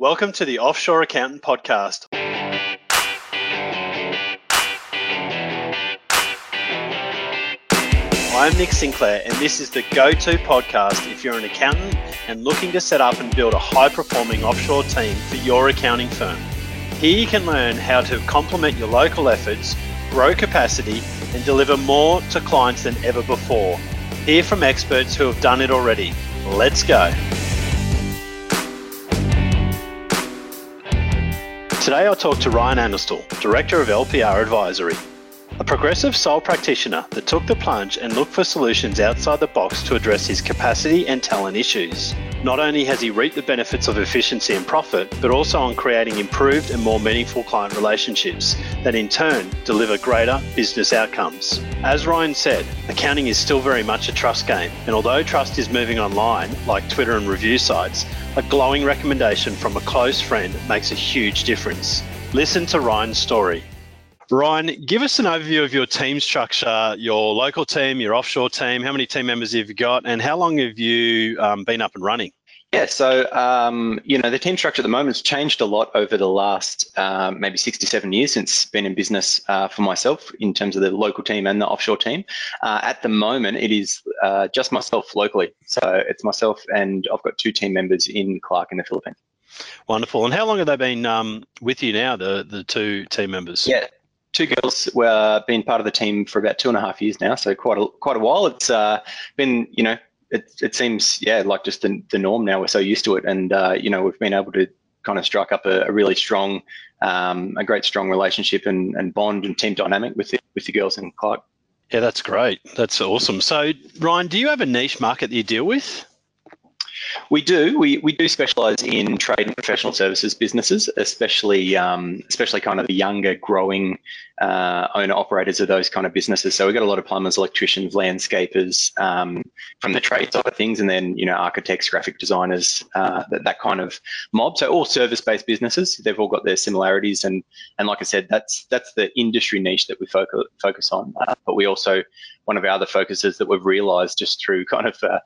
Welcome to the Offshore Accountant Podcast. I'm Nick Sinclair, and this is the go to podcast if you're an accountant and looking to set up and build a high performing offshore team for your accounting firm. Here you can learn how to complement your local efforts, grow capacity, and deliver more to clients than ever before. Hear from experts who have done it already. Let's go. Today I'll talk to Ryan Anastal, Director of LPR Advisory. A progressive sole practitioner that took the plunge and looked for solutions outside the box to address his capacity and talent issues. Not only has he reaped the benefits of efficiency and profit, but also on creating improved and more meaningful client relationships that in turn deliver greater business outcomes. As Ryan said, accounting is still very much a trust game, and although trust is moving online, like Twitter and review sites, a glowing recommendation from a close friend makes a huge difference. Listen to Ryan's story. Ryan, give us an overview of your team structure, your local team, your offshore team. How many team members have you got, and how long have you um, been up and running? Yeah, so um, you know the team structure at the moment has changed a lot over the last um, maybe six to seven years since been in business uh, for myself in terms of the local team and the offshore team. Uh, at the moment, it is uh, just myself locally, so it's myself and I've got two team members in Clark in the Philippines. Wonderful. And how long have they been um, with you now? The the two team members. Yeah, two girls were been part of the team for about two and a half years now, so quite a quite a while. It's uh, been you know it, it seems yeah like just the, the norm now. We're so used to it, and uh, you know we've been able to kind of strike up a, a really strong, um, a great strong relationship and, and bond and team dynamic with the, with the girls in Clark. Yeah, that's great. That's awesome. So, Ryan, do you have a niche market that you deal with? We do. We, we do specialise in trade and professional services businesses, especially um, especially kind of the younger, growing uh, owner operators of those kind of businesses. So we've got a lot of plumbers, electricians, landscapers um, from the trade side of things, and then you know architects, graphic designers, uh, that, that kind of mob. So all service-based businesses. They've all got their similarities, and and like I said, that's that's the industry niche that we focus focus on. Uh, but we also one of our other focuses that we've realised just through kind of uh,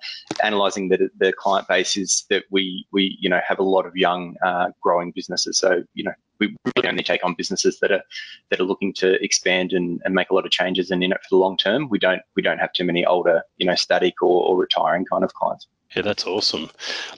analysing the, the client base is that we we you know have a lot of young uh, growing businesses. So you know we really only take on businesses that are that are looking to expand and, and make a lot of changes and in it for the long term. We don't we don't have too many older you know static or, or retiring kind of clients. Yeah, that's awesome.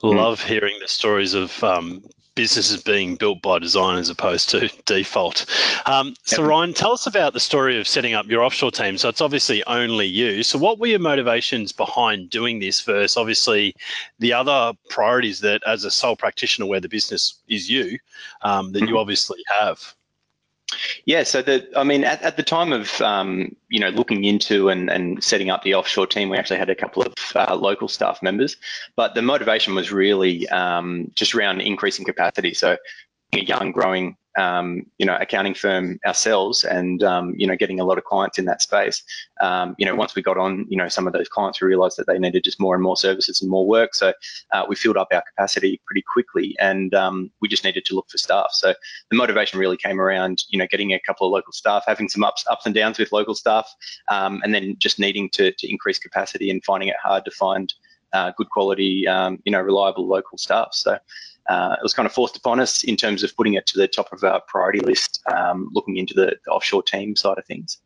Love mm. hearing the stories of um, businesses being built by design as opposed to default. Um, so, Ryan, tell us about the story of setting up your offshore team. So, it's obviously only you. So, what were your motivations behind doing this versus obviously the other priorities that, as a sole practitioner, where the business is you, um, that mm-hmm. you obviously have? Yeah, so the I mean, at, at the time of um, you know looking into and, and setting up the offshore team, we actually had a couple of uh, local staff members, but the motivation was really um, just around increasing capacity. So, a young, growing um, you know, accounting firm ourselves and, um, you know, getting a lot of clients in that space. Um, you know, once we got on, you know, some of those clients, we realized that they needed just more and more services and more work. So uh, we filled up our capacity pretty quickly and um, we just needed to look for staff. So the motivation really came around, you know, getting a couple of local staff, having some ups, ups and downs with local staff, um, and then just needing to, to increase capacity and finding it hard to find uh, good quality, um, you know, reliable local staff. So uh, it was kind of forced upon us in terms of putting it to the top of our priority list, um, looking into the, the, offshore team side of things.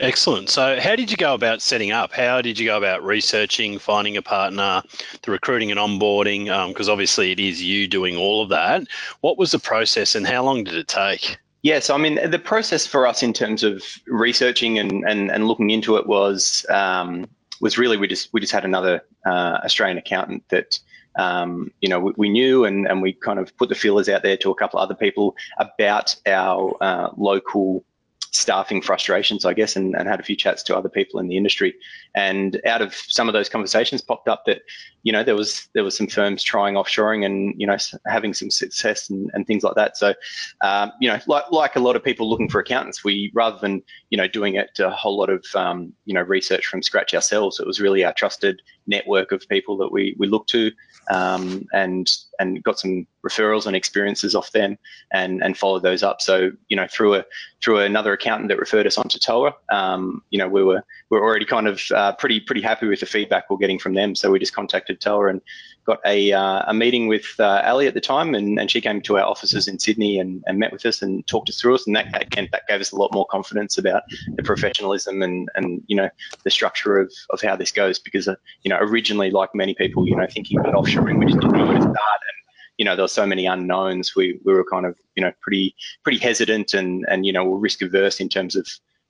Excellent. So, how did you go about setting up? How did you go about researching, finding a partner, the recruiting and onboarding? Because um, obviously, it is you doing all of that. What was the process, and how long did it take? Yeah, so I mean, the process for us in terms of researching and, and, and looking into it was um, was really we just we just had another uh, Australian accountant that um, you know, we, we, knew and, and we kind of put the feelers out there to a couple of other people about our uh, local staffing frustrations, I guess, and, and had a few chats to other people in the industry. And out of some of those conversations popped up that, you know, there was there was some firms trying offshoring and, you know, having some success and, and things like that. So, um, you know, like, like a lot of people looking for accountants, we, rather than, you know, doing it a whole lot of, um, you know, research from scratch ourselves, it was really our trusted network of people that we, we looked to um, and and got some referrals and experiences off them and and follow those up. So you know through a through another accountant that referred us onto Toa, um, you know we were we are already kind of uh, pretty pretty happy with the feedback we're getting from them. So we just contacted Toa and got a, uh, a meeting with uh, Ali at the time, and, and she came to our offices in Sydney and, and met with us and talked us through us, and that again that gave us a lot more confidence about the professionalism and and you know the structure of, of how this goes. Because uh, you know originally like many people you know thinking about offshoring we just didn't know where to start. And you know there were so many unknowns. We we were kind of you know pretty pretty hesitant and and you know risk averse in terms of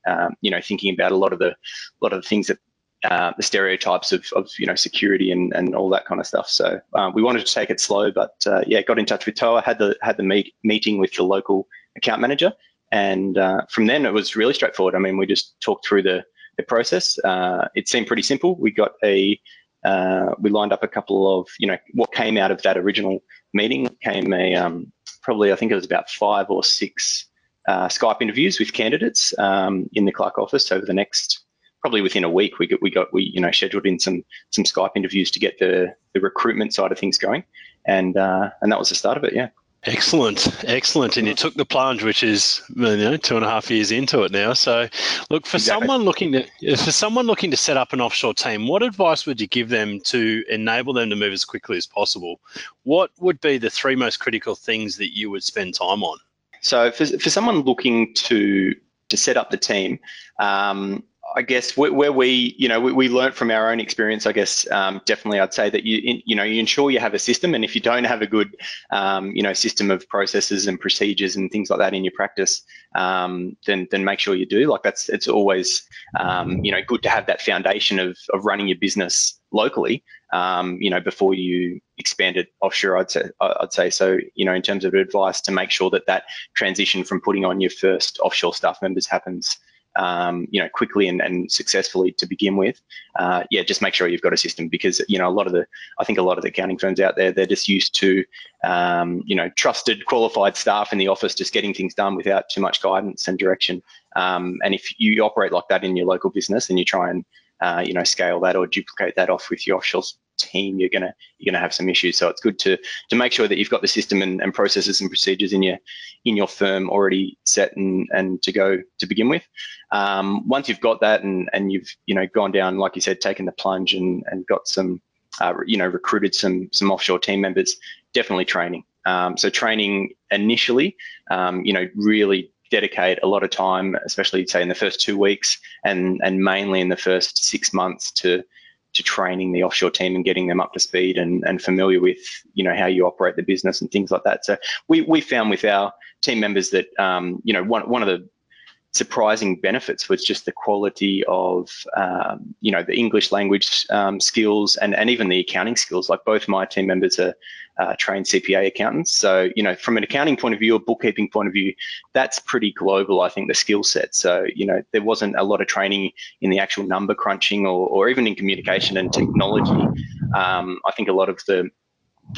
um, you know thinking about a lot of the lot of the things that uh, the stereotypes of, of you know security and, and all that kind of stuff. So um, we wanted to take it slow, but uh, yeah, got in touch with Toa, had the had the meet, meeting with the local account manager, and uh, from then it was really straightforward. I mean, we just talked through the the process. Uh, it seemed pretty simple. We got a uh, we lined up a couple of you know what came out of that original meeting came a um, probably I think it was about five or six Skype interviews with candidates um, in the Clark office over the next probably within a week we got we got we you know scheduled in some some Skype interviews to get the the recruitment side of things going, and uh, and that was the start of it. Yeah. Excellent, excellent. And you took the plunge, which is you know two and a half years into it now. So, look for exactly. someone looking to for someone looking to set up an offshore team. What advice would you give them to enable them to move as quickly as possible? What would be the three most critical things that you would spend time on? So, for for someone looking to to set up the team, um, I guess where we, you know, we, we learned from our own experience. I guess um, definitely, I'd say that you, you know, you ensure you have a system, and if you don't have a good, um, you know, system of processes and procedures and things like that in your practice, um, then then make sure you do. Like that's it's always, um, you know, good to have that foundation of of running your business locally. Um, you know, before you expand it offshore, I'd say I'd say so. You know, in terms of advice, to make sure that that transition from putting on your first offshore staff members happens um, you know, quickly and, and successfully to begin with, uh, yeah, just make sure you've got a system because, you know, a lot of the, I think a lot of the accounting firms out there, they're just used to, um, you know, trusted, qualified staff in the office just getting things done without too much guidance and direction. Um, and if you operate like that in your local business and you try and, uh, you know, scale that or duplicate that off with your offshore team, you're gonna you're gonna have some issues. So it's good to to make sure that you've got the system and, and processes and procedures in your in your firm already set and and to go to begin with. Um, once you've got that and and you've you know gone down, like you said, taken the plunge and and got some uh, you know recruited some some offshore team members, definitely training. Um, so training initially, um, you know, really dedicate a lot of time, especially say in the first two weeks, and and mainly in the first six months to to training the offshore team and getting them up to speed and, and familiar with you know how you operate the business and things like that. So we we found with our team members that um, you know one one of the surprising benefits was just the quality of um, you know the English language um, skills and and even the accounting skills. Like both my team members are uh, trained CPA accountants, so you know from an accounting point of view, a bookkeeping point of view, that's pretty global. I think the skill set. So you know there wasn't a lot of training in the actual number crunching or or even in communication and technology. Um, I think a lot of the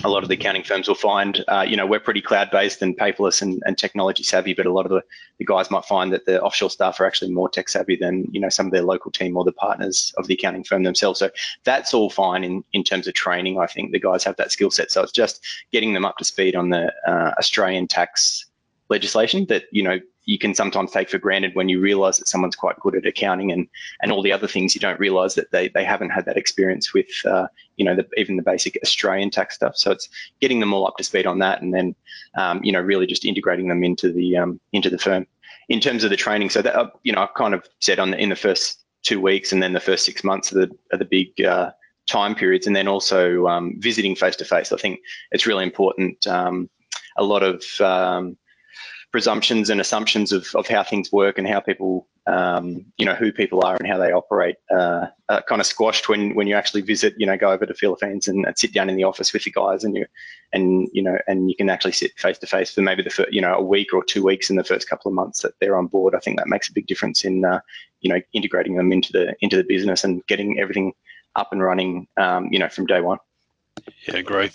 a lot of the accounting firms will find, uh, you know, we're pretty cloud-based and paperless and, and, technology savvy, but a lot of the, the, guys might find that the offshore staff are actually more tech savvy than, you know, some of their local team or the partners of the accounting firm themselves. So that's all fine in, in terms of training. I think the guys have that skill set. So it's just getting them up to speed on the uh, Australian tax legislation that, you know, you can sometimes take for granted when you realize that someone's quite good at accounting and and all the other things you don't realize that they, they haven't had that experience with uh, you know the, even the basic Australian tax stuff. So it's getting them all up to speed on that and then um, you know really just integrating them into the um, into the firm. In terms of the training so that uh, you know I've kind of said on the, in the first two weeks and then the first six months are the, are the big uh, time periods. And then also um, visiting face to face. I think it's really important um, a lot of um, presumptions and assumptions of, of how things work and how people, um, you know, who people are and how they operate, uh, are kind of squashed when when you actually visit. You know, go over to Philippines and, and, sit down in the office with the guys, and you and you know, and you can actually sit face to face for maybe the first, you know a week or two weeks in the first couple of months that they're on board. I think that makes a big difference in uh, you know integrating them into the into the business and getting everything up and running. Um, you know, from day one. Yeah, agree.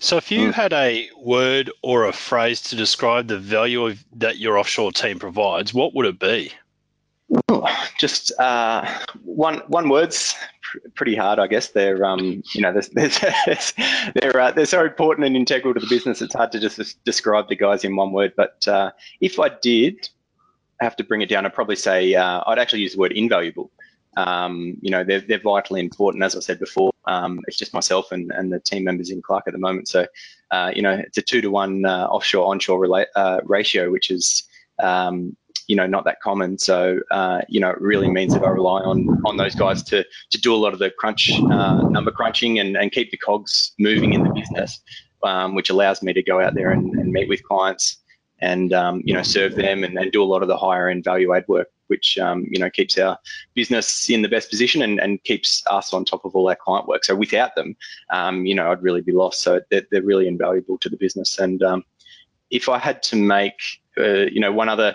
So, if you mm. had a word or a phrase to describe the value of, that your offshore team provides, what would it be? just uh, one one words pretty hard, I guess. They're um, you know there's, they're uh, they're so important and integral to the business. It's hard to just describe the guys in one word. But uh, if I did have to bring it down, I'd probably say uh, I'd actually use the word invaluable. Um, you know they're they're vitally important. As I said before, um, it's just myself and, and the team members in Clark at the moment. So uh, you know it's a two to one uh, offshore onshore rela- ratio, which is um, you know not that common. So uh, you know it really means that I rely on on those guys to to do a lot of the crunch uh, number crunching and, and keep the cogs moving in the business, um, which allows me to go out there and, and meet with clients and um, you know serve them and, and, do a lot of the higher end value add work, which um, you know keeps our business in the best position and, and keeps us on top of all our client work. So without them, um, you know I'd really be lost. So they're, they're really invaluable to the business. And um, if I had to make uh, you know one other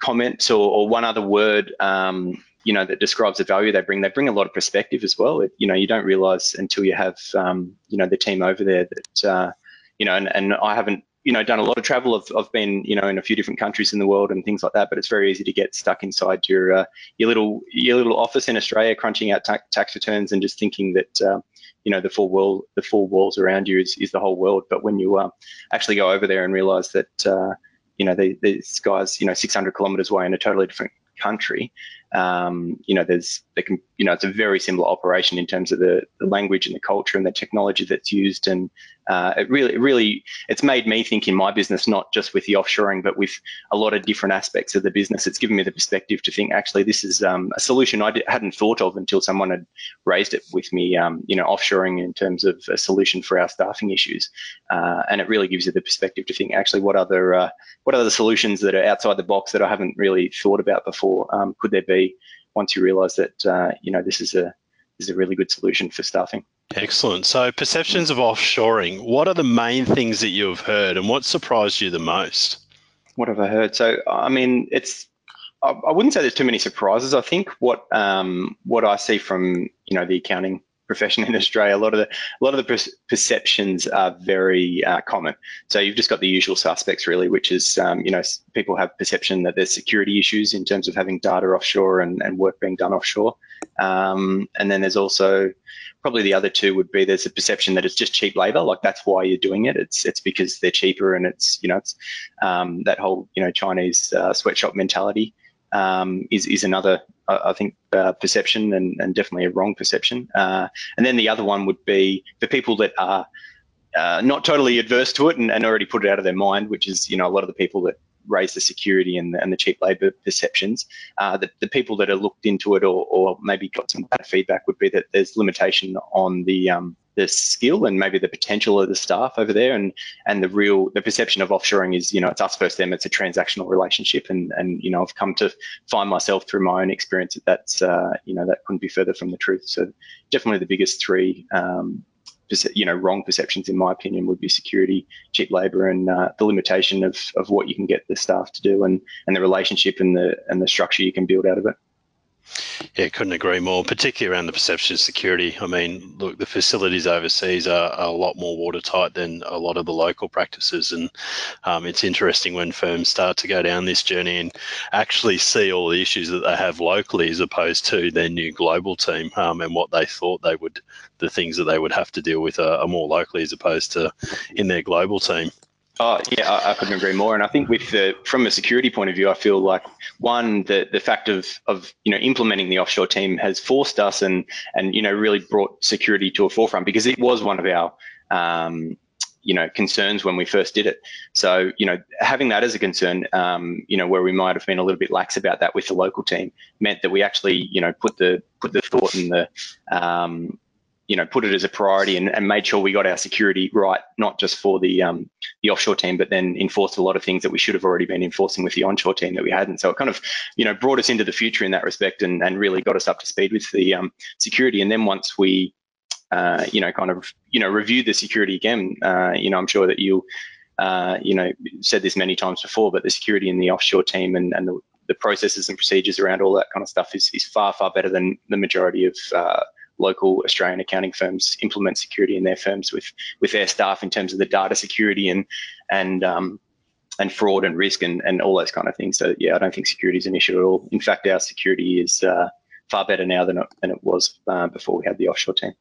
comment or, or one other word, um, you know, that describes the value they bring. They bring a lot of perspective as well. It, you know, you don't realize until you have, um, you know, the team over there that, uh, you know, and, and I haven't, you know, done a lot of travel. I've, I've been, you know, in a few different countries in the world and things like that. But it's very easy to get stuck inside your uh, your little your little office in Australia, crunching out ta- tax returns and just thinking that, uh, you know, the full world, the full walls around you is, is the whole world. But when you uh, actually go over there and realize that, uh, you know, these guys, you know, 600 kilometers away in a totally different country, um, you know, there's they can, you know, it's a very similar operation in terms of the, the language and the culture and the technology that's used, and uh, it really, it really, it's made me think in my business not just with the offshoring, but with a lot of different aspects of the business. It's given me the perspective to think actually this is um, a solution I hadn't thought of until someone had raised it with me. Um, you know, offshoring in terms of a solution for our staffing issues, uh, and it really gives you the perspective to think actually what other uh, what the solutions that are outside the box that I haven't really thought about before? Um, could there be once you realise that uh, you know this is a this is a really good solution for staffing. Excellent. So perceptions of offshoring. What are the main things that you've heard, and what surprised you the most? What have I heard? So I mean, it's I wouldn't say there's too many surprises. I think what um, what I see from you know the accounting profession in Australia, a lot of the a lot of the perceptions are very uh, common. So you've just got the usual suspects, really, which is um, you know people have perception that there's security issues in terms of having data offshore and, and work being done offshore, um, and then there's also probably the other two would be there's a perception that it's just cheap labor, like that's why you're doing it. It's it's because they're cheaper and it's you know it's um, that whole you know Chinese uh, sweatshop mentality um, is is another I think uh, perception and, and definitely a wrong perception. Uh, and then the other one would be the people that are uh, not totally adverse to it and, and, already put it out of their mind, which is you know a lot of the people that raise the security and the, and the cheap labour perceptions. Uh, the, the people that are looked into it or, or maybe got some bad feedback would be that there's limitation on the um, the skill and maybe the potential of the staff over there. And and the real the perception of offshoring is you know it's us versus them. It's a transactional relationship. And and you know I've come to find myself through my own experience that that's uh, you know that couldn't be further from the truth. So definitely the biggest three um, you know wrong perceptions in my opinion would be security cheap labor and uh, the limitation of, of what you can get the staff to do and and the relationship and the and the structure you can build out of it yeah, couldn't agree more, particularly around the perception of security. I mean, look, the facilities overseas are, are a lot more watertight than a lot of the local practices. And um, it's interesting when firms start to go down this journey and actually see all the issues that they have locally as opposed to their new global team um, and what they thought they would, the things that they would have to deal with are, are more locally as opposed to in their global team. Oh yeah, I, I, couldn't agree more. And I think with the from a security point of view, I feel like one the the fact of of you know implementing the offshore team has forced us and and you know really brought security to a forefront because it was one of our um, you know concerns when we first did it. So you know having that as a concern, um, you know where we might have been a little bit lax about that with the local team, meant that we actually you know put the put the thought and the um, you know, put it as a priority and, and made sure we got our security right, not just for the um, the offshore team, but then enforced a lot of things that we should have already been enforcing with the onshore team that we hadn't. So it kind of, you know, brought us into the future in that respect and, and really got us up to speed with the um, security. And then once we, uh, you know, kind of, you know, reviewed the security again, uh, you know, I'm sure that you, uh, you know, said this many times before, but the security in the offshore team and, and the, the processes and procedures around all that kind of stuff is, is far, far better than the majority of uh, local Australian accounting firms implement security in their firms with with their staff in terms of the data security and and um, and fraud and risk and, and all those kind of things. So yeah, I don't think security is an issue at all. In fact, our security is uh, far better now than it, than it was uh, before we had the offshore team.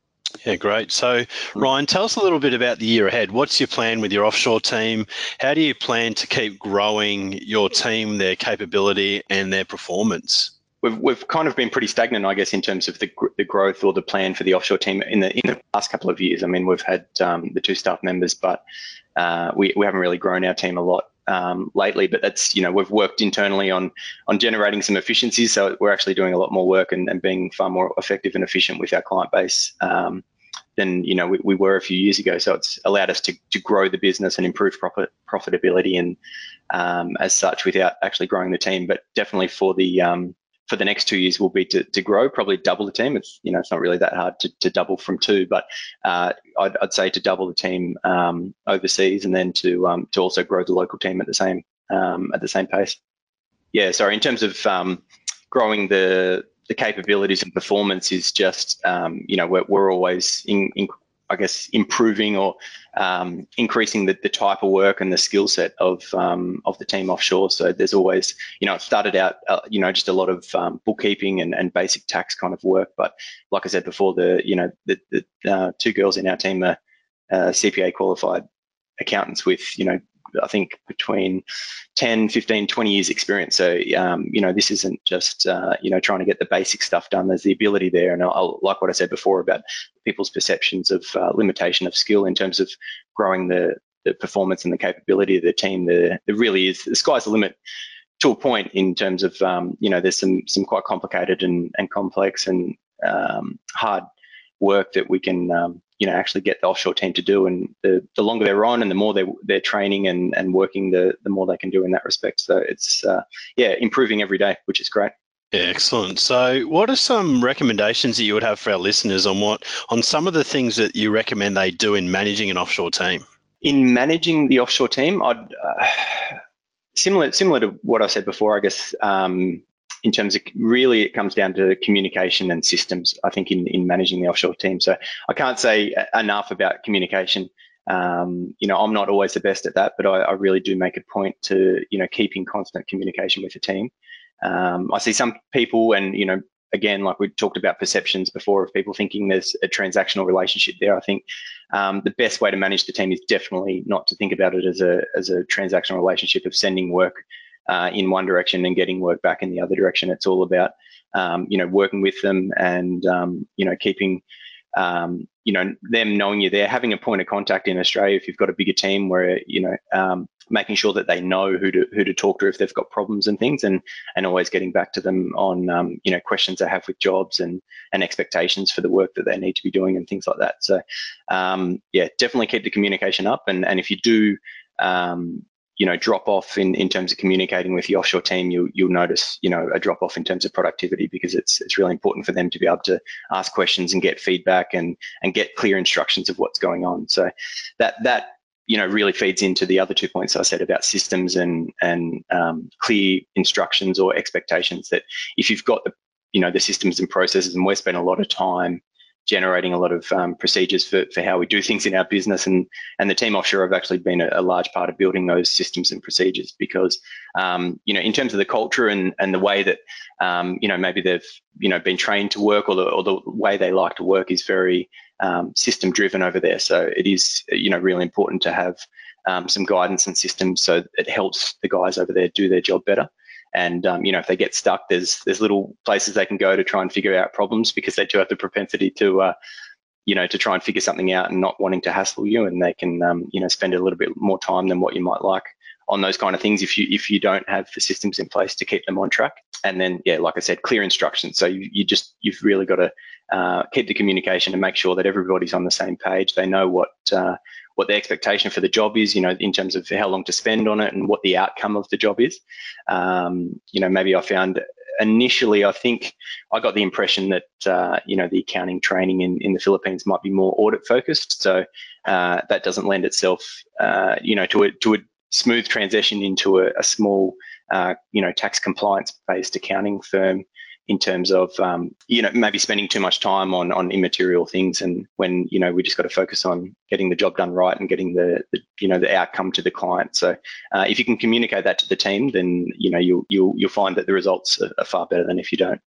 Yeah, great. So, Ryan, tell us a little bit about the year ahead. What's your plan with your offshore team? How do you plan to keep growing your team, their capability, and their performance? We've, we've kind of been pretty stagnant, I guess, in terms of the, the growth or the plan for the offshore team in the in the past couple of years. I mean, we've had um, the two staff members, but uh, we, we haven't really grown our team a lot um, lately, but that's you know we've worked internally on on generating some efficiencies, so we're actually doing a lot more work and, and being far more effective and efficient with our client base um, than you know we, we, were a few years ago. So it's allowed us to, to grow the business and improve profit profitability and um, as such without actually growing the team. But definitely for the um, for the next two years will be to, to grow, probably double the team. It's you know it's not really that hard to, to double from two, but uh, I'd, I'd, say to double the team um, overseas and then to um, to also grow the local team at the same um, at the same pace. Yeah, sorry. In terms of um, growing the the capabilities and performance is just um, you know we're, we're always in, in I guess, improving or um, increasing the, the type of work and the skill set of um, of the team offshore. So there's always, you know, it started out, uh, you know, just a lot of um, bookkeeping and, and basic tax kind of work. But like I said before, the you know the, the uh, two girls in our team are uh, CPA qualified accountants with you know I think between 10, 15, 20 years experience. So, um, you know, this isn't just, uh, you know, trying to get the basic stuff done. There's the ability there. And I, like what I said before about people's perceptions of uh, limitation of skill in terms of growing the, the performance and the capability of the team. There, there really is, the sky's the limit to a point in terms of, um, you know, there's some, some quite complicated and, and complex and um, hard work that we can, um, you know actually get the offshore team to do. And the, the longer they're on, and the more they they're training and and working, the the more they can do in that respect. So it's uh, yeah, improving every day, which is great. Excellent. So, what are some recommendations that you would have for our listeners on what on some of the things that you recommend they do in managing an offshore team? In managing the offshore team, I'd uh, similar similar to what I said before. I guess um, in terms of really it comes down to communication and systems, I think, in, in managing the offshore team. So I can't say enough about communication. Um, you know, I'm not always the best at that, but I, I, really do make a point to, you know, keep in constant communication with the team. Um, I see some people and, you know, again, like we talked about perceptions before of people thinking there's a transactional relationship there. I think um, the best way to manage the team is definitely not to think about it as a, as a transactional relationship of sending work uh, in one direction and getting work back in the other direction. It's all about um, you know working with them and um, you know keeping um, you know them knowing you're there, having a point of contact in Australia if you've got a bigger team where you know um, making sure that they know who to who to talk to if they've got problems and things, and and always getting back to them on um, you know questions they have with jobs and and expectations for the work that they need to be doing and things like that. So um, yeah, definitely keep the communication up, and and if you do um, you know drop off in, in terms of communicating with the offshore team you you'll notice you know a drop off in terms of productivity because it's it's really important for them to be able to ask questions and get feedback and and get clear instructions of what's going on. So that that you know really feeds into the other two points I said about systems and and um, clear instructions or expectations that if you've got the you know the systems and processes and we spend a lot of time generating a lot of um, procedures for, for how we do things in our business. And, and the team offshore have actually been a, a large part of building those systems and procedures because, um, you know, in terms of the culture and, and the way that, um, you know, maybe they've, you know, been trained to work or the, or the way they like to work is very um, system driven over there. So it is, you know, really important to have um, some guidance and systems so it helps the guys over there do their job better. And um, you know, if they get stuck, there's there's little places they can go to try and figure out problems because they do have the propensity to, uh, you know, to try and figure something out and not wanting to hassle you. And they can, um, you know, spend a little bit more time than what you might like on those kind of things if you if you don't have the systems in place to keep them on track. And then, yeah, like I said, clear instructions. So you, you just you've really got to uh, keep the communication and make sure that everybody's on the same page. They know what uh, what the expectation for the job is, you know, in terms of how long to spend on it and what the outcome of the job is. Um, you know, maybe I found initially, I think I got the impression that, uh, you know, the accounting training in, in the Philippines might be more audit focused. So uh, that doesn't lend itself, uh, you know, to a, to a smooth transition into a, a small, uh, you know, tax compliance based accounting firm in terms of um, you know maybe spending too much time on on immaterial things and when you know we just got to focus on getting the job done right and getting the, the you know the outcome to the client. So uh, if you can communicate that to the team then you know you'll you'll, you'll find that the results are, are far better than if you don't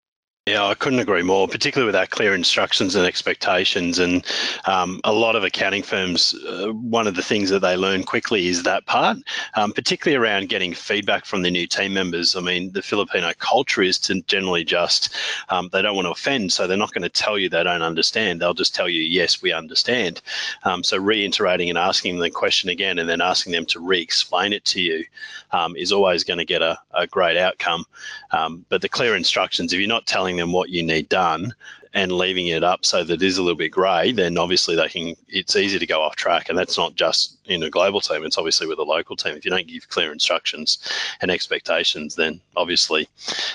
yeah, I couldn't agree more, particularly with our clear instructions and expectations. And um, a lot of accounting firms, uh, one of the things that they learn quickly is that part, um, particularly around getting feedback from the new team members. I mean, the Filipino culture is to generally just, um, they don't want to offend, so they're not going to tell you they don't understand. They'll just tell you, yes, we understand. Um, so reiterating and asking the question again and then asking them to re explain it to you um, is always going to get a, a great outcome. Um, but the clear instructions, if you're not telling them what you need done and leaving it up so that it is a little bit grey, then obviously they can. It's easy to go off track, and that's not just in a global team. It's obviously with a local team. If you don't give clear instructions and expectations, then obviously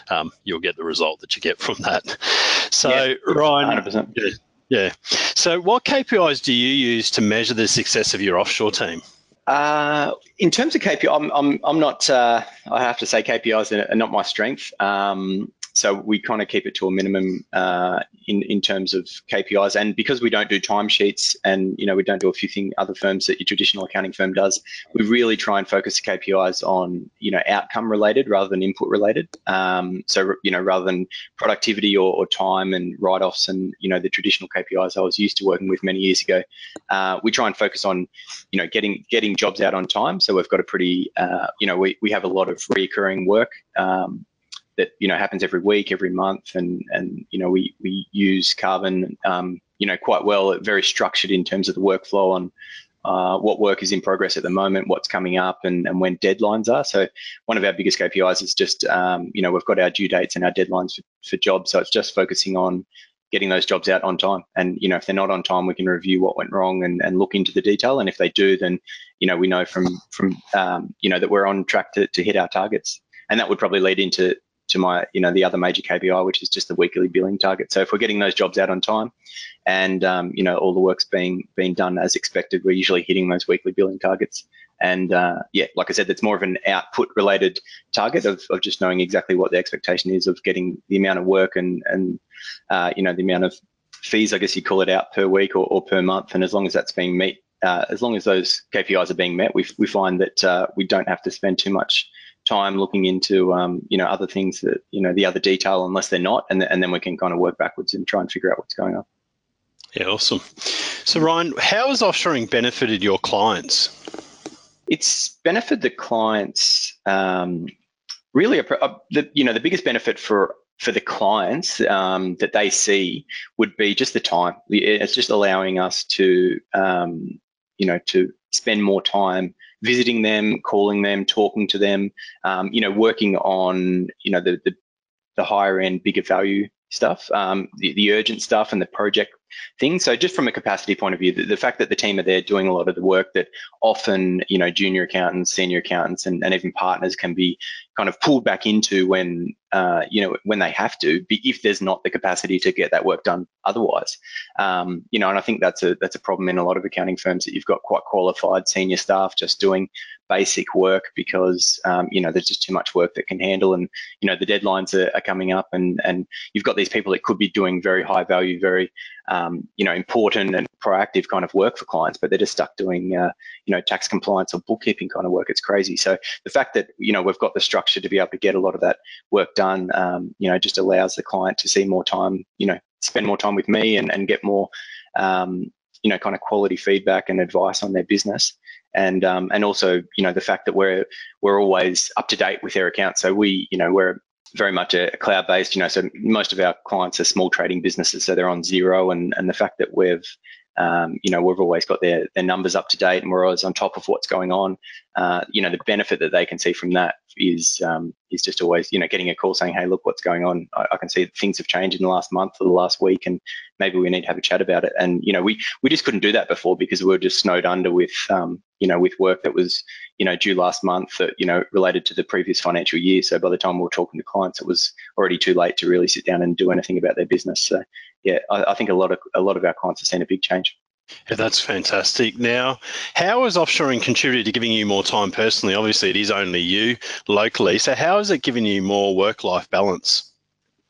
um, you'll get the result that you get from that. So yeah, Ryan, 100%. Yeah, yeah. So what KPIs do you use to measure the success of your offshore team? Uh, in terms of KPI, I'm, I'm, I'm not, uh, I have to say KPIs are not my strength. Um, so we kind of keep it to a minimum uh, in in terms of KPIs, and because we don't do timesheets, and you know we don't do a few things other firms that your traditional accounting firm does, we really try and focus the KPIs on you know outcome related rather than input related. Um, so you know rather than productivity or, or time and write offs and you know the traditional KPIs I was used to working with many years ago, uh, we try and focus on you know getting getting jobs out on time. So we've got a pretty uh, you know we we have a lot of recurring work. Um, that you know happens every week, every month, and and you know we we use Karbon um, you know quite well, very structured in terms of the workflow on uh, what work is in progress at the moment, what's coming up, and, and when deadlines are. So one of our biggest KPIs is just um, you know we've got our due dates and our deadlines for, for jobs, so it's just focusing on getting those jobs out on time. And you know, if they're not on time, we can review what went wrong and, and look into the detail. And if they do, then you know we know from from um, you know that we're on track to, to hit our targets. And that would probably lead into to my, you know, the other major KPI, which is just the weekly billing target. So if we're getting those jobs out on time, and um, you know all the work's being being done as expected, we're usually hitting those weekly billing targets. And uh, yeah, like I said, it's more of an output related target of, of just knowing exactly what the expectation is of getting the amount of work and and uh, you know the amount of fees, I guess you call it out per week or, or per month. And as long as that's being met, uh, as long as those KPIs are being met, we we find that uh, we don't have to spend too much time looking into um, you know other things that you know the other detail unless they're not and, and then we can kind of work backwards and try and figure out what's going on. Yeah awesome. So ryan how has offshoring benefited your clients? It's benefited the clients um, really a, a, the, you know the biggest benefit for for the clients um, that they see would be just the time. It's just allowing us to um, you know to spend more time visiting them, calling them, talking to them, um, you know, working on, you know, the, the, the higher end, bigger value stuff, um, the, the urgent stuff and the project things. So just from a capacity point of view, the, the, fact that the team are there doing a lot of the work that often, you know, junior accountants, senior accountants, and, and even partners can be kind of pulled back into when, uh, you know, when they have to, if there's not the capacity to get that work done otherwise. Um, you know, and I think that's a that's a problem in a lot of accounting firms that you've got quite qualified senior staff just doing basic work because um, you know there's just too much work that can handle and you know the deadlines are, are, coming up and and you've got these people that could be doing very high value very um, you know important and proactive kind of work for clients but they're just stuck doing uh, you know tax compliance or bookkeeping kind of work. It's crazy. So the fact that you know we've got the structure to be able to get a lot of that work done um, you know just allows the client to see more time you know spend more time with me and, and get more um, you know kind of quality feedback and advice on their business and um, and also you know the fact that we're we're always up to date with their accounts. So we you know we're very much a, cloud based. You know, so most of our clients are small trading businesses, so they're on Xero. and and the fact that we've um, you know, we've always got their, their numbers up to date and we're always on top of what's going on. Uh, you know, the benefit that they can see from that is um, is just always, you know, getting a call saying, hey, look, what's going on? I, I, can see things have changed in the last month or the last week and maybe we need to have a chat about it. And, you know, we, we just couldn't do that before because we were just snowed under with, um, you know, with work that was, you know, due last month that, you know, related to the previous financial year. So by the time we were talking to clients, it was already too late to really sit down and do anything about their business. So yeah, I, I think a lot of a lot of our clients have seen a big change. Yeah, that's fantastic. Now, how has offshoring contributed to giving you more time personally? Obviously, it is only you locally. So, how has it given you more work life balance?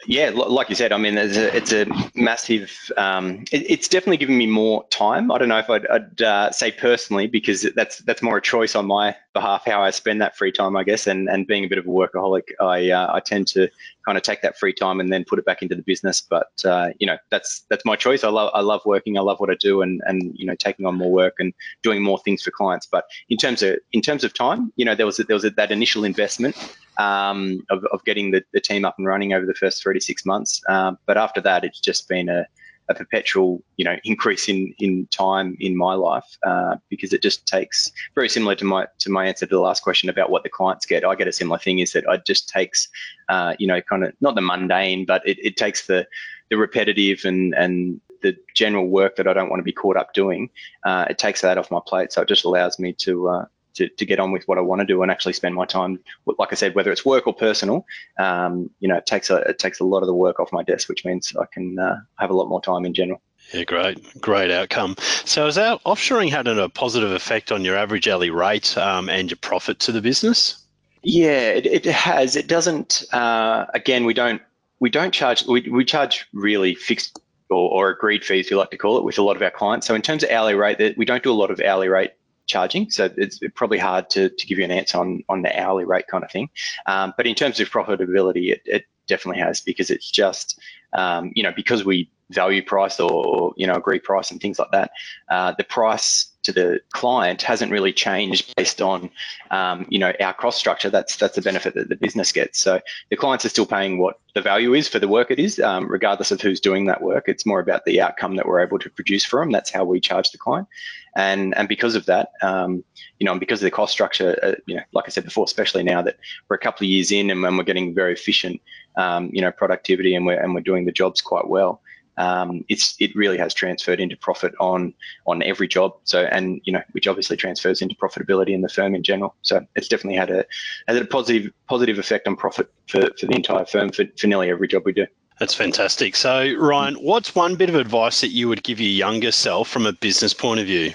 Yeah, like you said, I mean, a, it's a massive. Um, it, it's definitely given me more time. I don't know if I'd, I'd uh, say personally because that's that's more a choice on my behalf how I spend that free time, I guess. And and being a bit of a workaholic, I uh, I tend to kind of take that free time and then put it back into the business. But uh, you know, that's that's my choice. I love I love working. I love what I do, and and you know, taking on more work and doing more things for clients. But in terms of in terms of time, you know, there was a, there was a, that initial investment um, of of getting the, the team up and running over the first three to six months. Um, but after that, it's just been a a perpetual, you know, increase in in time in my life uh, because it just takes very similar to my to my answer to the last question about what the clients get. I get a similar thing is that it just takes, uh, you know, kind of not the mundane, but it, it takes the the repetitive and and the general work that I don't want to be caught up doing. Uh, it takes that off my plate, so it just allows me to uh, to, to get on with what I want to do and actually spend my time, like I said, whether it's work or personal, um, you know, it takes a it takes a lot of the work off my desk, which means I can uh, have a lot more time in general. Yeah, great, great outcome. So, has our offshoring had a positive effect on your average hourly rate um, and your profit to the business? Yeah, it, it has. It doesn't. Uh, again, we don't we don't charge. We, we charge really fixed or, or agreed fees, we like to call it, with a lot of our clients. So, in terms of hourly rate, we don't do a lot of hourly rate charging. So it's probably hard to, to give you an answer on, on the hourly rate kind of thing. Um, but in terms of profitability, it, it definitely has because it's just, um, you know, because we value price or, you know, agree price and things like that, uh, the price to the client hasn't really changed based on, um, you know, our cost structure. That's that's the benefit that the business gets. So the clients are still paying what the value is for the work it is, um, regardless of who's doing that work. It's more about the outcome that we're able to produce for them. That's how we charge the client, and and because of that, um, you know, and because of the cost structure, uh, you know, like I said before, especially now that we're a couple of years in and when we're getting very efficient, um, you know, productivity and we're and we're doing the jobs quite well um, it's it really has transferred into profit on on every job. So and you know which obviously transfers into profitability in the firm in general. So it's definitely had a had a positive positive effect on profit for, for the entire firm for, for nearly every job we do. That's fantastic. So Ryan, what's one bit of advice that you would give your younger self from a business point of view?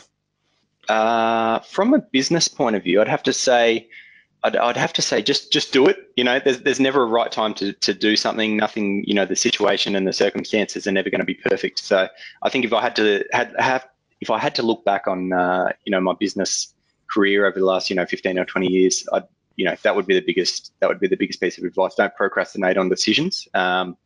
Uh, from a business point of view, I'd have to say I'd, I'd have to say just just do it. You know, there's there's never a right time to to do something. Nothing, you know, the situation and the circumstances are never going to be perfect. So I think if I had to had have if I had to look back on uh, you know my business career over the last you know 15 or 20 years, I'd you know that would be the biggest that would be the biggest piece of advice. Don't procrastinate on decisions. Um,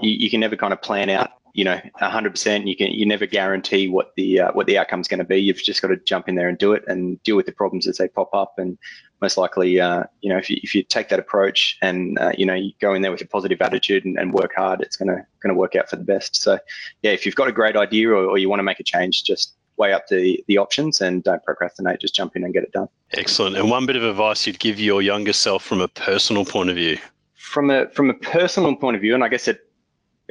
you, you can never kind of plan out you know 100% you can you never guarantee what the uh, what the outcome is going to be you've just got to jump in there and do it and deal with the problems as they pop up and most likely uh, you know if you, if you take that approach and uh, you know you go in there with a positive attitude and, and work hard it's going to going to work out for the best. So yeah if you've got a great idea or, or you want to make a change just weigh up the the options and don't procrastinate. Just jump in and get it done. Excellent. And one bit of advice you'd give your younger self from a personal point of view? From a from a personal point of view and i guess it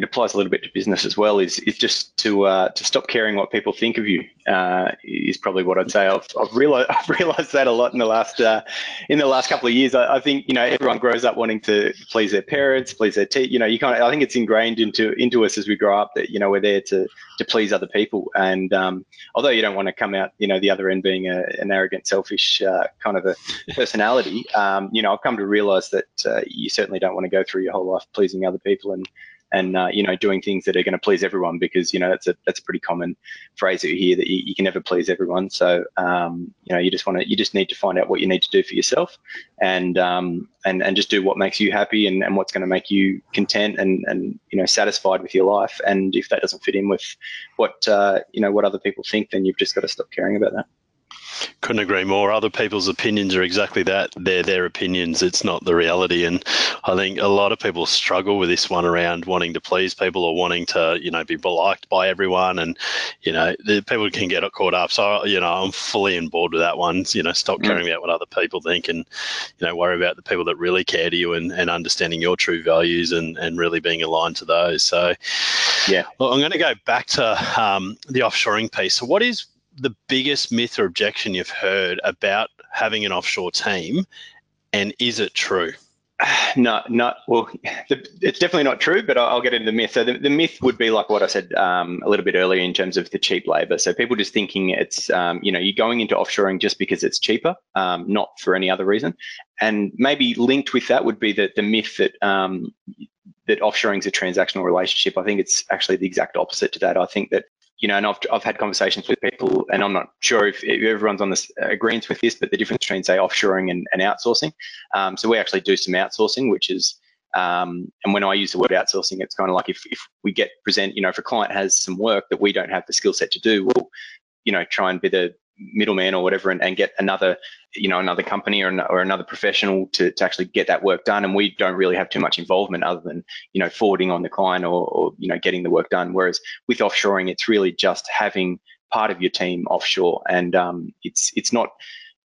it applies a little bit to business as well. Is is just to uh, to stop caring what people think of you uh, is probably what I'd say. I've, I've realized I've realized that a lot in the last uh, in the last couple of years. I, I, think you know everyone grows up wanting to please their parents, please their te- you know you kind of I think it's ingrained into into us as we grow up that you know we're there to to please other people. And um, although you don't want to come out you know the other end being a, an arrogant, selfish uh, kind of a personality, um, you know I've come to realize that uh, you certainly don't want to go through your whole life pleasing other people and and uh, you know doing things that are going to please everyone because you know that's a that's a pretty common phrase that you hear that you, you can never please everyone. So um, you know you just want to you just need to find out what you need to do for yourself and um, and and just do what makes you happy and, and what's going to make you content and and you know satisfied with your life. And if that doesn't fit in with what uh, you know what other people think then you've just got to stop caring about that couldn't agree more. Other people's opinions are exactly that. They're their opinions. It's not the reality. And I think a lot of people struggle with this one around wanting to please people or wanting to, you know, be liked by everyone. And, you know, the people can get caught up. So, you know, I'm fully on board with that one. You know, stop mm. caring about what other people think and, you know, worry about the people that really care to you and, and understanding your true values and, and really being aligned to those. So, yeah. Well, I'm going to go back to um, the offshoring piece. So, what is the biggest myth or objection you've heard about having an offshore team, and is it true? No, not well. It's definitely not true, but I'll, get into the myth. So the, the, myth would be like what I said um, a little bit earlier in terms of the cheap labour. So people just thinking it's um, you know you're going into offshoring just because it's cheaper, um, not for any other reason. And maybe linked with that would be the the myth that um, that offshoring is a transactional relationship. I think it's actually the exact opposite to that. I think that you know, and I've, I've had conversations with people, and I'm not sure if, if everyone's on this uh, agreement with this, but the difference between say offshoring and, and outsourcing. Um, so we actually do some outsourcing, which is, um, and when I use the word outsourcing, it's kind of like if, if we get present, you know, if a client has some work that we don't have the skill set to do, we'll, you know, try and be the middleman or whatever and, and get another you know another company or, or another professional to, to actually get that work done. And we don't really have too much involvement other than you know forwarding on the client or, or you know getting the work done. Whereas with offshoring it's really just having part of your team offshore. And um, it's it's not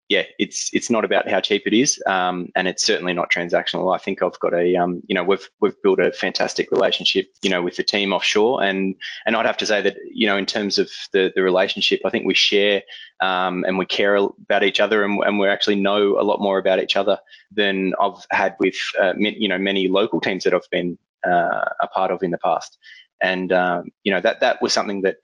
yeah, it's it's not about how cheap it is, um, and it's certainly not transactional. I think I've got a um, you know we've we've built a fantastic relationship you know with the team offshore, and and I'd have to say that you know in terms of the the relationship, I think we share um, and we care about each other, and, and we actually know a lot more about each other than I've had with uh, you know many local teams that I've been uh, a part of in the past, and um, you know that that was something that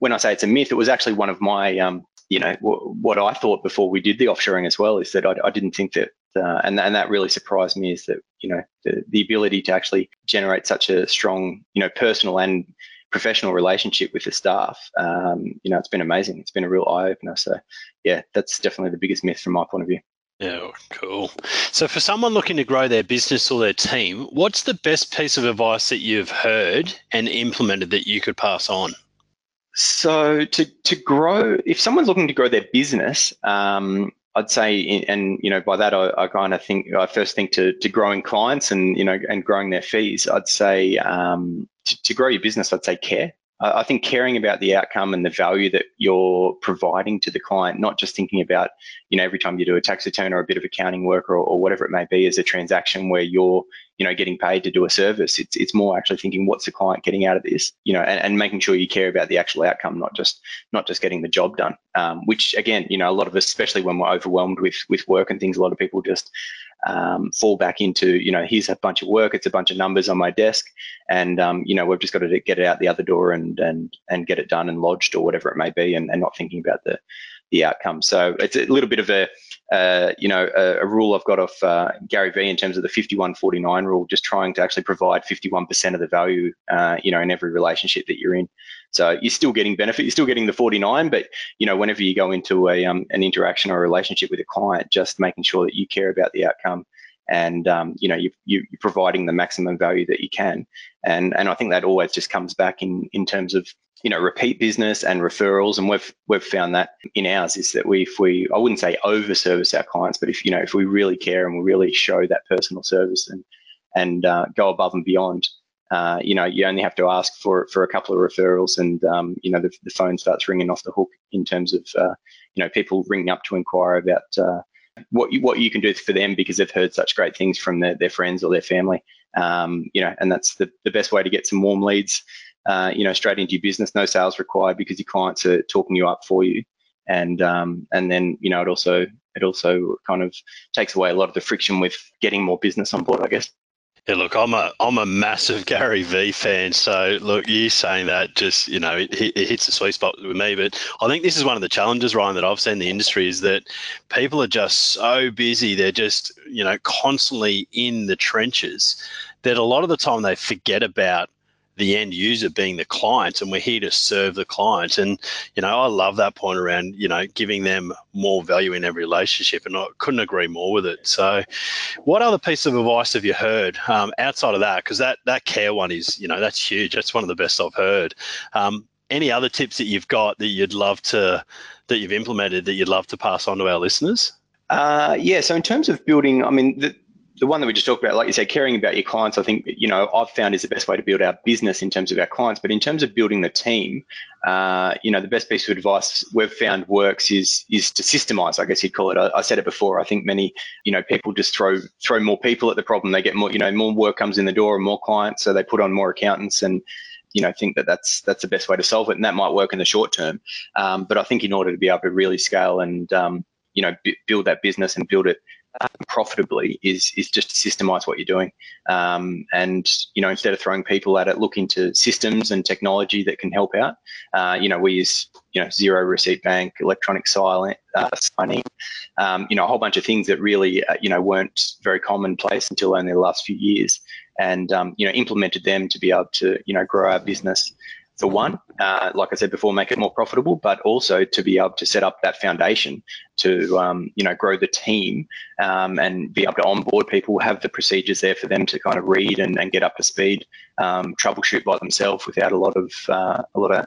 when I say it's a myth, it was actually one of my um, you know, w- what I thought before we did the offshoring as well is that I, I didn't think that, uh, and, and that really surprised me is that, you know, the, the ability to actually generate such a strong, you know, personal and professional relationship with the staff, um, you know, it's been amazing. It's been a real eye opener. So, yeah, that's definitely the biggest myth from my point of view. Yeah, cool. So, for someone looking to grow their business or their team, what's the best piece of advice that you've heard and implemented that you could pass on? So to to grow, if someone's looking to grow their business, um, I'd say, and you know, by that I, I kind of think I first think to to growing clients and you know and growing their fees. I'd say um, to, to grow your business, I'd say care. I think caring about the outcome and the value that you're providing to the client, not just thinking about, you know, every time you do a tax return or a bit of accounting work or, or whatever it may be as a transaction where you're, you know, getting paid to do a service. It's it's more actually thinking what's the client getting out of this, you know, and, and making sure you care about the actual outcome, not just not just getting the job done. Um, which again, you know, a lot of us, especially when we're overwhelmed with with work and things, a lot of people just um, fall back into, you know, here's a bunch of work, it's a bunch of numbers on my desk, and um, you know, we've just got to get it out the other door and and and get it done and lodged or whatever it may be, and, and not thinking about the the outcome. So it's a little bit of a, uh, you know, a, a, rule I've got off uh, Gary Vee in terms of the 51-49 rule, just trying to actually provide 51% of the value, uh, you know, in every relationship that you're in. So you're still getting benefit, you're still getting the 49, but you know, whenever you go into a um, an interaction or a relationship with a client, just making sure that you care about the outcome and um, you know you, you, are providing the maximum value that you can. And and I think that always just comes back in in terms of you know repeat business and referrals. And we've we've found that in ours is that we if we I wouldn't say over service our clients but if you know if we really care and we really show that personal service and and uh, go above and beyond uh, you know, you only have to ask for for a couple of referrals, and um, you know the, the phone starts ringing off the hook in terms of uh, you know people ringing up to inquire about uh, what you, what you can do for them because they've heard such great things from their, their friends or their family. Um, you know, and that's the, the best way to get some warm leads. Uh, you know, straight into your business, no sales required because your clients are talking you up for you, and um, and then you know it also it also kind of takes away a lot of the friction with getting more business on board, I guess. Yeah, look, I'm a I'm a massive Gary Vee fan. So look, you saying that just you know it, it hits the sweet spot with me. But I think this is one of the challenges, Ryan, that I've seen in the industry is that people are just so busy. They're just you know constantly in the trenches that a lot of the time they forget about the end user being the client and we're here to serve the client and you know i love that point around you know giving them more value in every relationship and i couldn't agree more with it. So what other piece of advice have you heard um, outside of that? Because that that care one is you know that's huge. That's one of the best i've heard. Um, any other tips that you've got that you'd love to that you've implemented that you'd love to pass on to our listeners? Uh, yeah, so in terms of building, I mean, the, the one that we just talked about, like you said, caring about your clients, I think, you know, I've found is the best way to build our business in terms of our clients. But in terms of building the team, uh, you know, the best piece of advice we've found works is is to systemize, I guess you'd call it. I, I, said it before. I think many, you know, people just throw throw more people at the problem. They get more, you know, more work comes in the door and more clients, so they put on more accountants and you know think that that's that's the best way to solve it and that might work in the short term um, but i think in order to be able to really scale and um, you know b- build that business and build it profitably is is just to systemize what you're doing. Um, and you know, instead of throwing people at it, look into systems and technology that can help out. Uh, you know, we use you know Xero receipt bank, electronic silent uh, signing, um, you know, a whole bunch of things that really uh, you know weren't very commonplace until only the last few years, and um, you know implemented them to be able to you know grow our business for one, uh, like I said before, make it more profitable, but also to be able to set up that foundation to, um, you know, grow the team um, and be able to onboard people, have the procedures there for them to kind of read and, and get up to speed, um, troubleshoot by themselves without a lot of uh, a lot of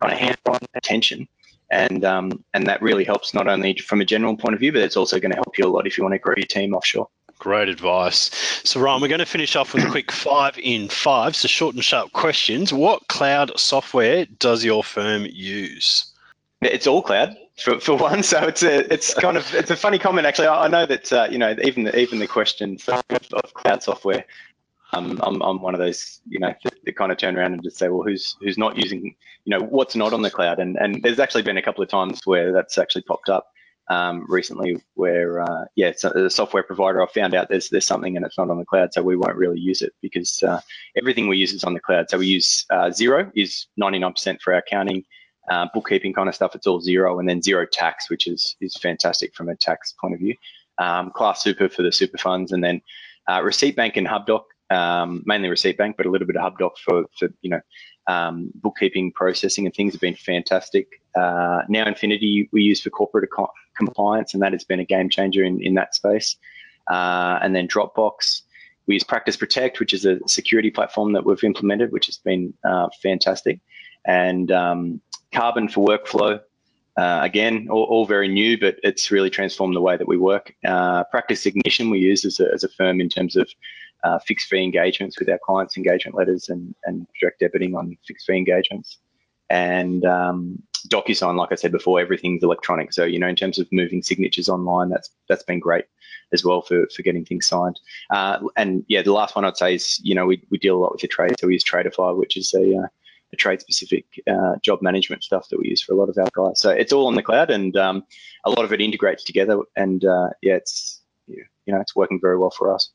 kind of hands-on attention. And um, and that really helps not only from a general point of view, but it's also going to help you a lot if you want to grow your team offshore. Great advice. So, Ryan, we're going to finish off with a quick five in five. So, short and sharp questions. What cloud software does your firm use? It's all cloud for, for one. So it's a it's kind of it's a funny comment actually. I, know that uh, you know even the, even the question of, of cloud software. Um, I'm, I'm one of those you know that, kind of turn around and just say, well, who's who's not using you know what's not on the cloud? And and there's actually been a couple of times where that's actually popped up um, recently where uh, yeah, it's a, software provider. I found out there's there's something and it's not on the cloud, so we won't really use it because uh, everything we use is on the cloud. So we use uh, Xero is 99% for our accounting, uh, bookkeeping kind of stuff. It's all Xero, and then Xero Tax, which is is fantastic from a tax point of view. Um, Class Super for the super funds, and then uh, Receipt Bank and HubDoc. Um, mainly Receipt Bank, but a little bit of HubDoc for for you know um, bookkeeping processing and things have been fantastic. Uh, NowInfinity we use for corporate compliance, and that has been a game changer in, in that space. Uh, and then Dropbox, we use Practice Protect, which is a security platform that we've implemented, which has been uh, fantastic. And um, Karbon for workflow, uh, again, all, all, very new, but it's really transformed the way that we work. Uh, Practice Ignition we use as a, as a firm in terms of uh, fixed fee engagements with our clients, engagement letters, and, and direct debiting on fixed fee engagements. And um, DocuSign, like I said before, everything's electronic. So you know, in terms of moving signatures online, that's that's been great as well for for getting things signed. Uh, and yeah, the last one I'd say is you know we, we deal a lot with the trade, so we use Tradify, which is a uh, a trade specific uh, job management stuff that we use for a lot of our guys. So it's all on the cloud, and um, a lot of it integrates together. And uh, yeah, it's you know it's working very well for us.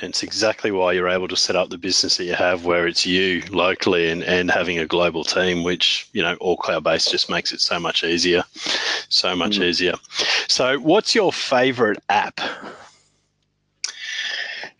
And it's exactly why you're able to set up the business that you have where it's you locally and, and having a global team, which, you know, all cloud based just makes it so much easier. So much mm. easier. So, what's your favorite app?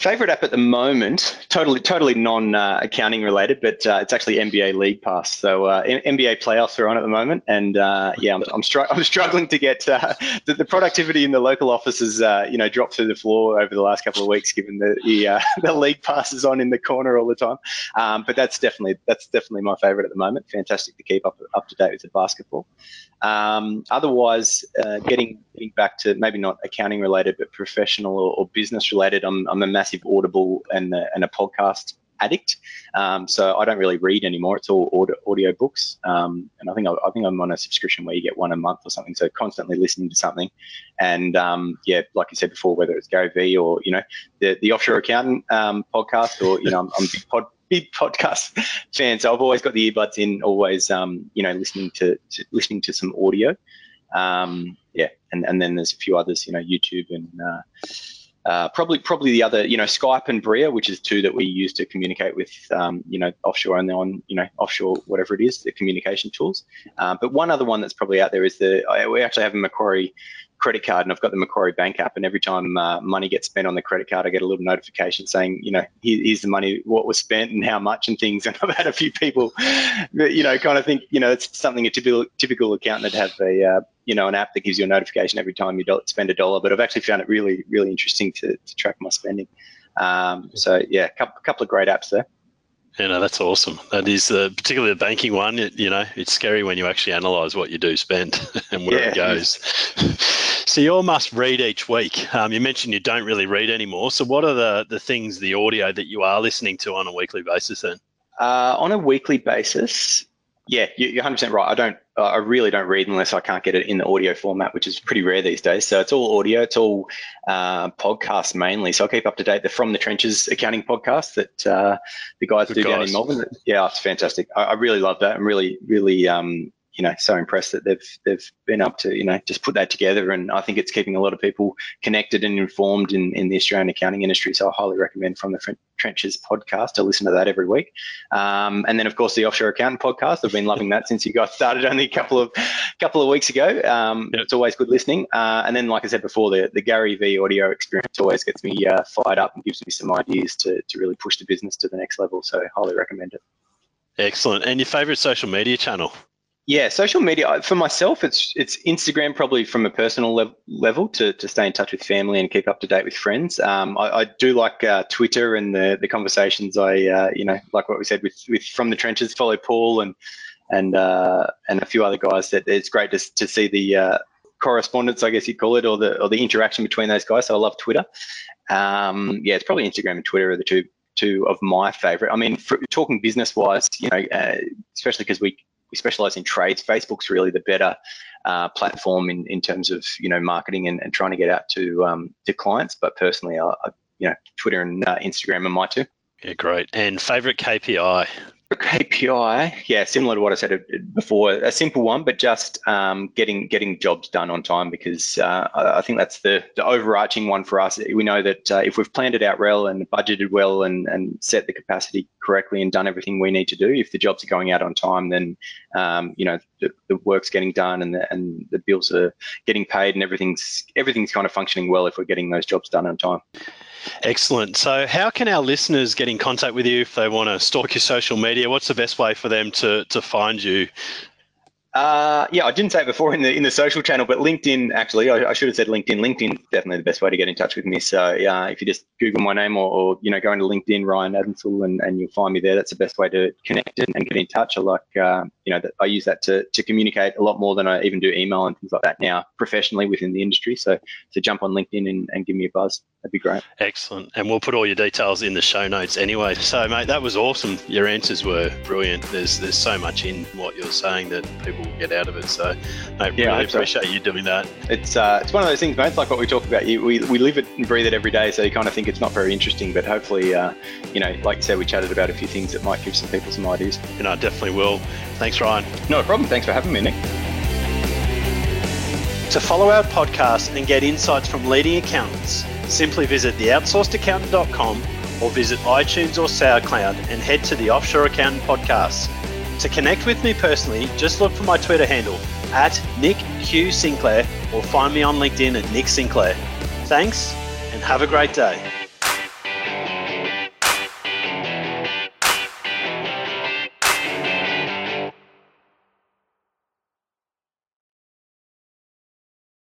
Favorite app at the moment, totally totally non uh, accounting related, but uh, it's actually NBA League Pass. So uh, NBA playoffs are on at the moment, and uh, yeah, I'm I'm, str- I'm, struggling to get uh, the, the, productivity in the local offices, uh, you know, dropped through the floor over the last couple of weeks, given the the, the league pass is on in the corner all the time. Um, but that's definitely that's definitely my favorite at the moment. Fantastic to keep up up to date with the basketball. Um, otherwise, getting getting back to maybe not accounting related, but professional or, or business related, I'm I'm a massive massive Audible and, and a podcast addict. Um, so I don't really read anymore. It's all audio, audio books. Um, and I think I, I, think I'm on a subscription where you get one a month or something. So constantly listening to something. And um, yeah, like you said before, whether it's Gary Vee or you know the the offshore accountant um, podcast, or you know I'm, I'm a big pod big podcast fan. So I've always got the earbuds in, always um, you know listening to, to, listening to some audio. Um, yeah, and and then there's a few others, you know, YouTube and. Uh, uh, probably probably the other, you know, Skype and Bria, which is two that we use to communicate with, um, you know, offshore and on, you know, offshore whatever it is, the communication tools. Um, but one other one that's probably out there is the we actually have a Macquarie credit card and I've got the Macquarie Bank app, and every time uh, money gets spent on the credit card, I get a little notification saying, you know, Here, here's the money, what was spent and how much and things. And I've had a few people, you know, kind of think, you know, it's something a typical typical accountant would have a, uh, you know, an app that gives you a notification every time you spend a dollar. But I've actually found it really, really interesting to, to track my spending. Um, so yeah, a couple, couple of great apps there. You know, that's awesome. That is uh, particularly the banking one. It, you know, it's scary when you actually analyze what you do spend and where yeah. it goes. so you all must read each week. Um, you mentioned you don't really read anymore. So what are the the things, the audio that you are listening to on a weekly basis then? Uh, on a weekly basis, yeah, you're 100% right. I don't, I really don't read unless I can't get it in the audio format, which is pretty rare these days. So it's all audio, it's all uh, podcasts mainly. So I keep up to date the From the Trenches accounting podcast that uh, the guys Good do guys. down in Melbourne. Yeah, it's fantastic. I, I, really love that. I'm really, really, um, you know so impressed that they've they've been up to you know just put that together, and I think it's keeping a lot of people connected and informed in in the Australian accounting industry. So I highly recommend from the Trenches podcast to listen to that every week. Um, and then of course the Offshore Accountant podcast. I've been loving that since you guys started only a couple of couple of weeks ago. Um, yep. It's always good listening. Uh, and then like I said before, the the Gary Vee audio experience always gets me uh, fired up and gives me some ideas to to really push the business to the next level. So highly recommend it. Excellent. And your favorite social media channel? Yeah, social media for myself, it's it's Instagram probably from a personal level, level to, to stay in touch with family and keep up to date with friends. Um, I, I, do like uh, Twitter and the the conversations. I uh, you know like what we said with with from the trenches. Follow Paul and and uh, and a few other guys. That it's great to to see the uh, correspondence, I guess you call it, or the or the interaction between those guys. So I love Twitter. Um, yeah, it's probably Instagram and Twitter are the two two of my favorite. I mean, for, talking business wise, you know, uh, especially because we, we specialize in trades, Facebook's really the better uh, platform in, in terms of you know marketing and, and trying to get out to um, to clients. But personally, I, I you know, Twitter and uh, Instagram are my two. Yeah, great. And favorite KPI? KPI, yeah, similar to what I said before, a simple one, but just um, getting getting jobs done on time because uh, I think that's the, the overarching one for us. We know that uh, if we've planned it out well and budgeted well and, and set the capacity correctly and done everything we need to do, if the jobs are going out on time, then um, you know the, the, work's getting done and the, and the bills are getting paid and everything's everything's kind of functioning well if we're getting those jobs done on time. Excellent. So, how can our listeners get in contact with you if they want to stalk your social media? What's the best way for them to, to find you uh, yeah, I didn't say it before in the in the social channel, but LinkedIn actually, I, I should have said LinkedIn. LinkedIn definitely the best way to get in touch with me. So yeah, if you just Google my name or, or you know go into LinkedIn Ryan Adamsel and, and you'll find me there. That's the best way to connect and, and get in touch. I like uh, you know I use that to to communicate a lot more than I even do email and things like that now professionally within the industry. So to jump on LinkedIn and, and give me a buzz. That'd be great. Excellent. And we'll put all your details in the show notes anyway. So, mate, that was awesome. Your answers were brilliant. There's there's so much in what you're saying that people will get out of it. So, mate, yeah, really appreciate so. you doing that. It's uh, it's one of those things, mate. It's like what we talk about. You, we, we live it and breathe it every day. So you kind of think it's not very interesting, but hopefully, uh, you know, like you said, we chatted about a few things that might give some people some ideas. You know, definitely will. Thanks, Ryan. No problem. Thanks for having me, Nick. To follow our podcast and get insights from leading accountants Simply visit theoutsourcedaccountant.com or visit iTunes or SoundCloud and head to the Offshore Accountant Podcast. To connect with me personally, just look for my Twitter handle at Nick Q Sinclair or find me on LinkedIn at Nick Sinclair. Thanks and have a great day.